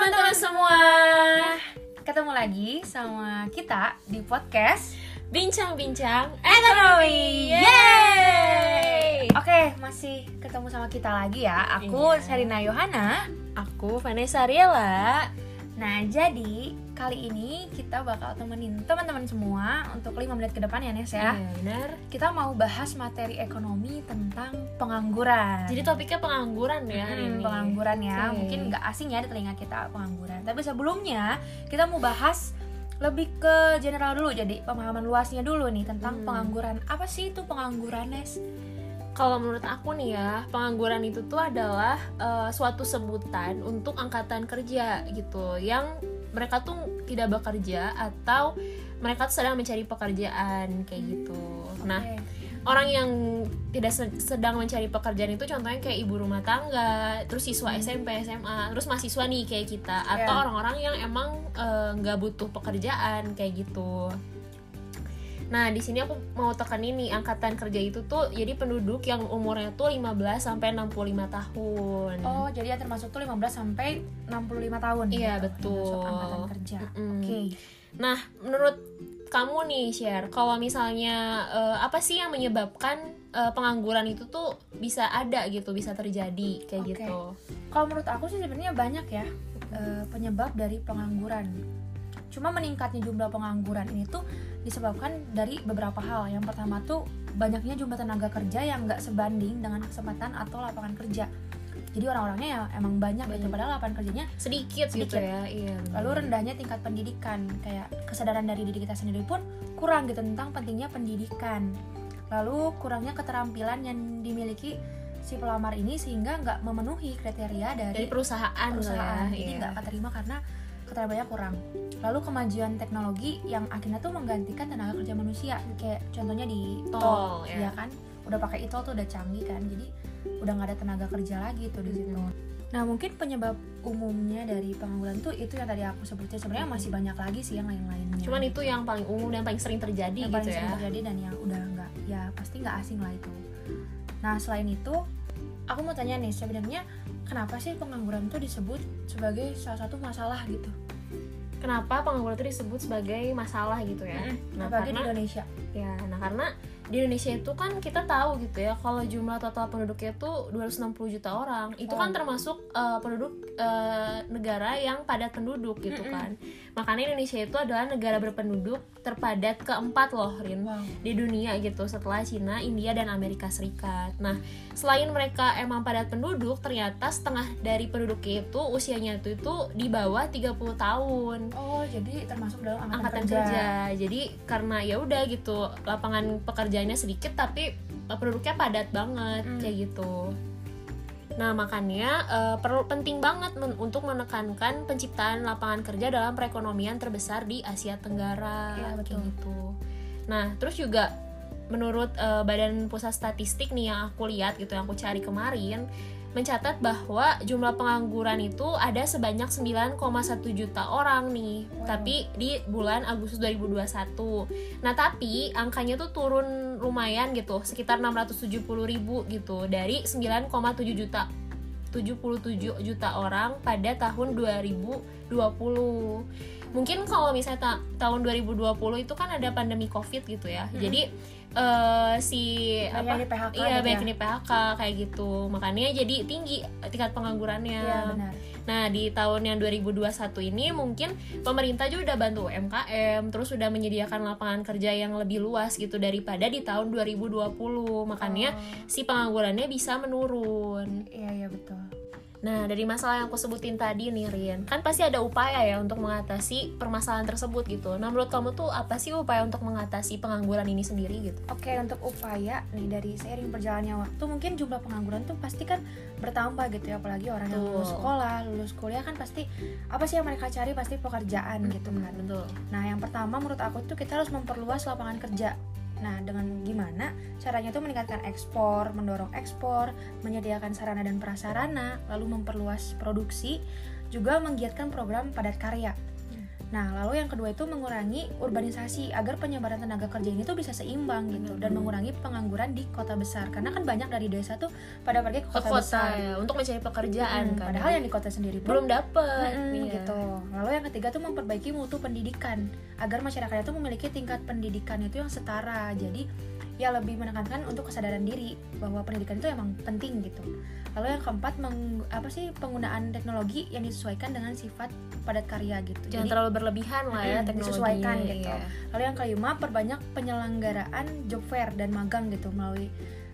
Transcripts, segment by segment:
teman-teman semua. Ketemu lagi sama kita di podcast Bincang-bincang Ekonomi. Yeay! Oke, masih ketemu sama kita lagi ya. Aku Iya. Sherina Yohana. Aku Vanessa Riela. Nah, jadi kali ini kita bakal temenin teman-teman semua untuk 5 menit ke depan ya, Nes ya. Iya, benar. Kita mau bahas materi ekonomi tentang pengangguran. Jadi topiknya pengangguran ya hari Hmm, ini. pengangguran ya Oke. mungkin nggak asing ya di telinga kita pengangguran tapi sebelumnya kita mau bahas lebih ke general dulu jadi pemahaman luasnya dulu nih tentang Hmm. pengangguran apa sih itu pengangguran Nes Kalau menurut aku nih ya, pengangguran itu tuh adalah eh, suatu sebutan untuk angkatan kerja gitu yang mereka tuh tidak bekerja atau mereka tuh sedang mencari pekerjaan kayak gitu. Nah, Oke. orang yang tidak se- sedang mencari pekerjaan itu contohnya kayak ibu rumah tangga, terus siswa SMP, SMA, terus mahasiswa nih kayak kita atau Iya. orang-orang yang emang eh, nggak butuh pekerjaan kayak gitu. Nah, di sini aku mau tekan ini angkatan kerja itu tuh jadi penduduk yang umurnya tuh 15 sampai 65 tahun. oh jadi yang termasuk tuh 15 sampai 65 tahun Iya, gitu, betul. termasuk angkatan kerja Mm-mm. oke Nah, menurut kamu nih, share kalau misalnya eh, apa sih yang menyebabkan eh, pengangguran itu tuh bisa ada gitu, bisa terjadi kayak Oke. gitu. kalau menurut aku sih sebenarnya banyak ya eh, penyebab dari pengangguran cuma meningkatnya jumlah pengangguran ini tuh disebabkan dari beberapa hal yang pertama tuh banyaknya jumlah tenaga kerja yang nggak sebanding dengan kesempatan atau lapangan kerja jadi orang-orangnya ya emang banyak gitu Banyak. padahal lapangan kerjanya Sedikit, gitu Sedikit. ya. Iya. lalu rendahnya tingkat pendidikan kayak kesadaran dari diri kita sendiri pun kurang gitu tentang pentingnya pendidikan lalu kurangnya keterampilan yang dimiliki si pelamar ini sehingga nggak memenuhi kriteria dari dari perusahaan, perusahaan lah ya. Iya. nggak keterima karena keterampilannya kurang. Lalu kemajuan teknologi yang akhirnya tuh menggantikan tenaga kerja manusia. Kayak contohnya di Tol, tol, ya. ya. kan? Udah pakai e-tol tuh udah canggih kan? Jadi udah nggak ada tenaga kerja lagi tuh di situ. Mhm. nah mungkin penyebab umumnya dari pengangguran tuh itu yang tadi aku sebutin sebenarnya masih banyak lagi sih yang lain-lainnya. Cuman itu yang paling umum dan paling sering terjadi yang gitu paling ya. sering terjadi dan yang udah nggak ya pasti nggak asing lah itu. Nah selain itu aku mau tanya nih sebenarnya kenapa sih pengangguran itu disebut sebagai salah satu masalah gitu? Kenapa pengangguran itu disebut sebagai masalah gitu ya? Nah, apalagi di karena Indonesia. Ya, nah karena di Indonesia itu kan kita tahu gitu ya kalau jumlah total penduduknya itu 260 juta orang itu kan termasuk eh, penduduk eh, negara yang padat penduduk gitu kan makanya Indonesia itu adalah negara berpenduduk terpadat keempat loh Rin wow di dunia gitu setelah Cina, India dan Amerika Serikat. Nah, selain mereka emang padat penduduk, ternyata setengah dari penduduknya itu usianya itu itu di bawah 30 tahun. oh jadi termasuk dalam angkatan, Angkatan kerja, kerja. Jadi karena ya udah gitu, lapangan pekerjaannya sedikit tapi eh, penduduknya padat banget Hmm. kayak gitu. Nah, makanya eh, perlu penting banget men- untuk menekankan penciptaan lapangan kerja dalam perekonomian terbesar di Asia Tenggara betul. kayak gitu. Nah, terus juga menurut eh, Badan Pusat Statistik nih yang aku lihat gitu yang aku cari kemarin mencatat bahwa jumlah pengangguran itu ada sebanyak 9,1 juta orang nih. Wow. Tapi di bulan Agustus 2021. Nah, tapi angkanya tuh turun lumayan gitu, sekitar 670 ribu gitu dari 9,7 juta 77 juta orang pada tahun 2020. Mungkin kalau misalnya ta- tahun 2020 itu kan ada pandemi Covid gitu ya. Mm-mm. Jadi eh, si Banyak apa di PHK Iya, gitu banyak ya. di PHK kayak gitu. Makanya jadi tinggi tingkat penganggurannya. Iya, benar Nah, di tahun yang 2021 ini mungkin pemerintah juga udah bantu UMKM, terus udah menyediakan lapangan kerja yang lebih luas gitu daripada di tahun 2020. Makanya Oh, si penganggurannya bisa menurun. iya iya betul Nah, dari masalah yang aku sebutin tadi nih, Rian, kan pasti ada upaya ya untuk mengatasi permasalahan tersebut gitu. Nah, menurut kamu tuh apa sih upaya untuk mengatasi pengangguran ini sendiri gitu? Oke untuk upaya nih dari seiring berjalannya waktu mungkin jumlah pengangguran tuh pasti kan bertambah gitu ya apalagi orang yang lulus sekolah lulus kuliah kan pasti apa sih yang mereka cari pasti pekerjaan gitu kan Betul. Nah, yang pertama menurut aku tuh kita harus memperluas lapangan kerja. Nah, dengan gimana? Caranya tuh meningkatkan ekspor, mendorong ekspor, menyediakan sarana dan prasarana, lalu memperluas produksi, juga menggiatkan program padat karya. Nah, lalu yang kedua itu mengurangi urbanisasi agar penyebaran tenaga kerja ini tuh bisa seimbang gitu dan mengurangi pengangguran di kota besar. Karena kan banyak dari desa tuh pada pergi ke ke kota, kota besar. ya untuk mencari pekerjaan Mm, kan padahal yang di kota sendiri pun belum dapet Mm-mm, iya. gitu. Lalu yang ketiga tuh memperbaiki mutu pendidikan agar masyarakat itu memiliki tingkat pendidikan itu yang setara. Jadi ya lebih menekankan untuk kesadaran diri bahwa pendidikan itu emang penting gitu. Lalu yang keempat meng- apa sih penggunaan teknologi yang disesuaikan dengan sifat padat karya gitu. jangan Jadi, terlalu berlebihan lah ya Mm-mm, teknologinya disesuaikan gitu. iya. Lalu yang kelima perbanyak penyelenggaraan job fair dan magang gitu melalui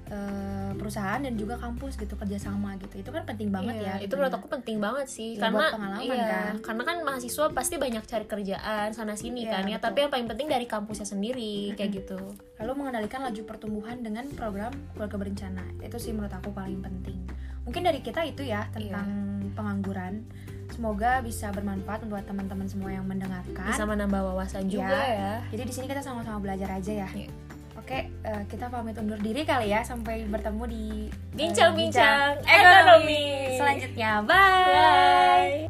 eh, perusahaan dan juga kampus gitu kerjasama gitu. Itu kan penting banget Iya, ya. itu menurut aku penting banget sih. Ya, karena pengalaman iya, kan. karena kan mahasiswa pasti banyak cari kerjaan sana sini Iya, kan ya. betul. tapi yang paling penting dari kampusnya sendiri kayak gitu. Lalu mengendalikan laju pertumbuhan dengan program keluarga berencana. Itu sih menurut aku paling penting. Mungkin dari kita itu ya tentang pengangguran. Semoga bisa bermanfaat untuk teman-teman semua yang mendengarkan. Bisa menambah wawasan juga ya. Jadi di sini kita sama-sama belajar aja ya. Iya. Oke eh, kita pamit undur diri kali ya. Sampai bertemu di eh, bincang-bincang ekonomi. ekonomi selanjutnya. Bye. Bye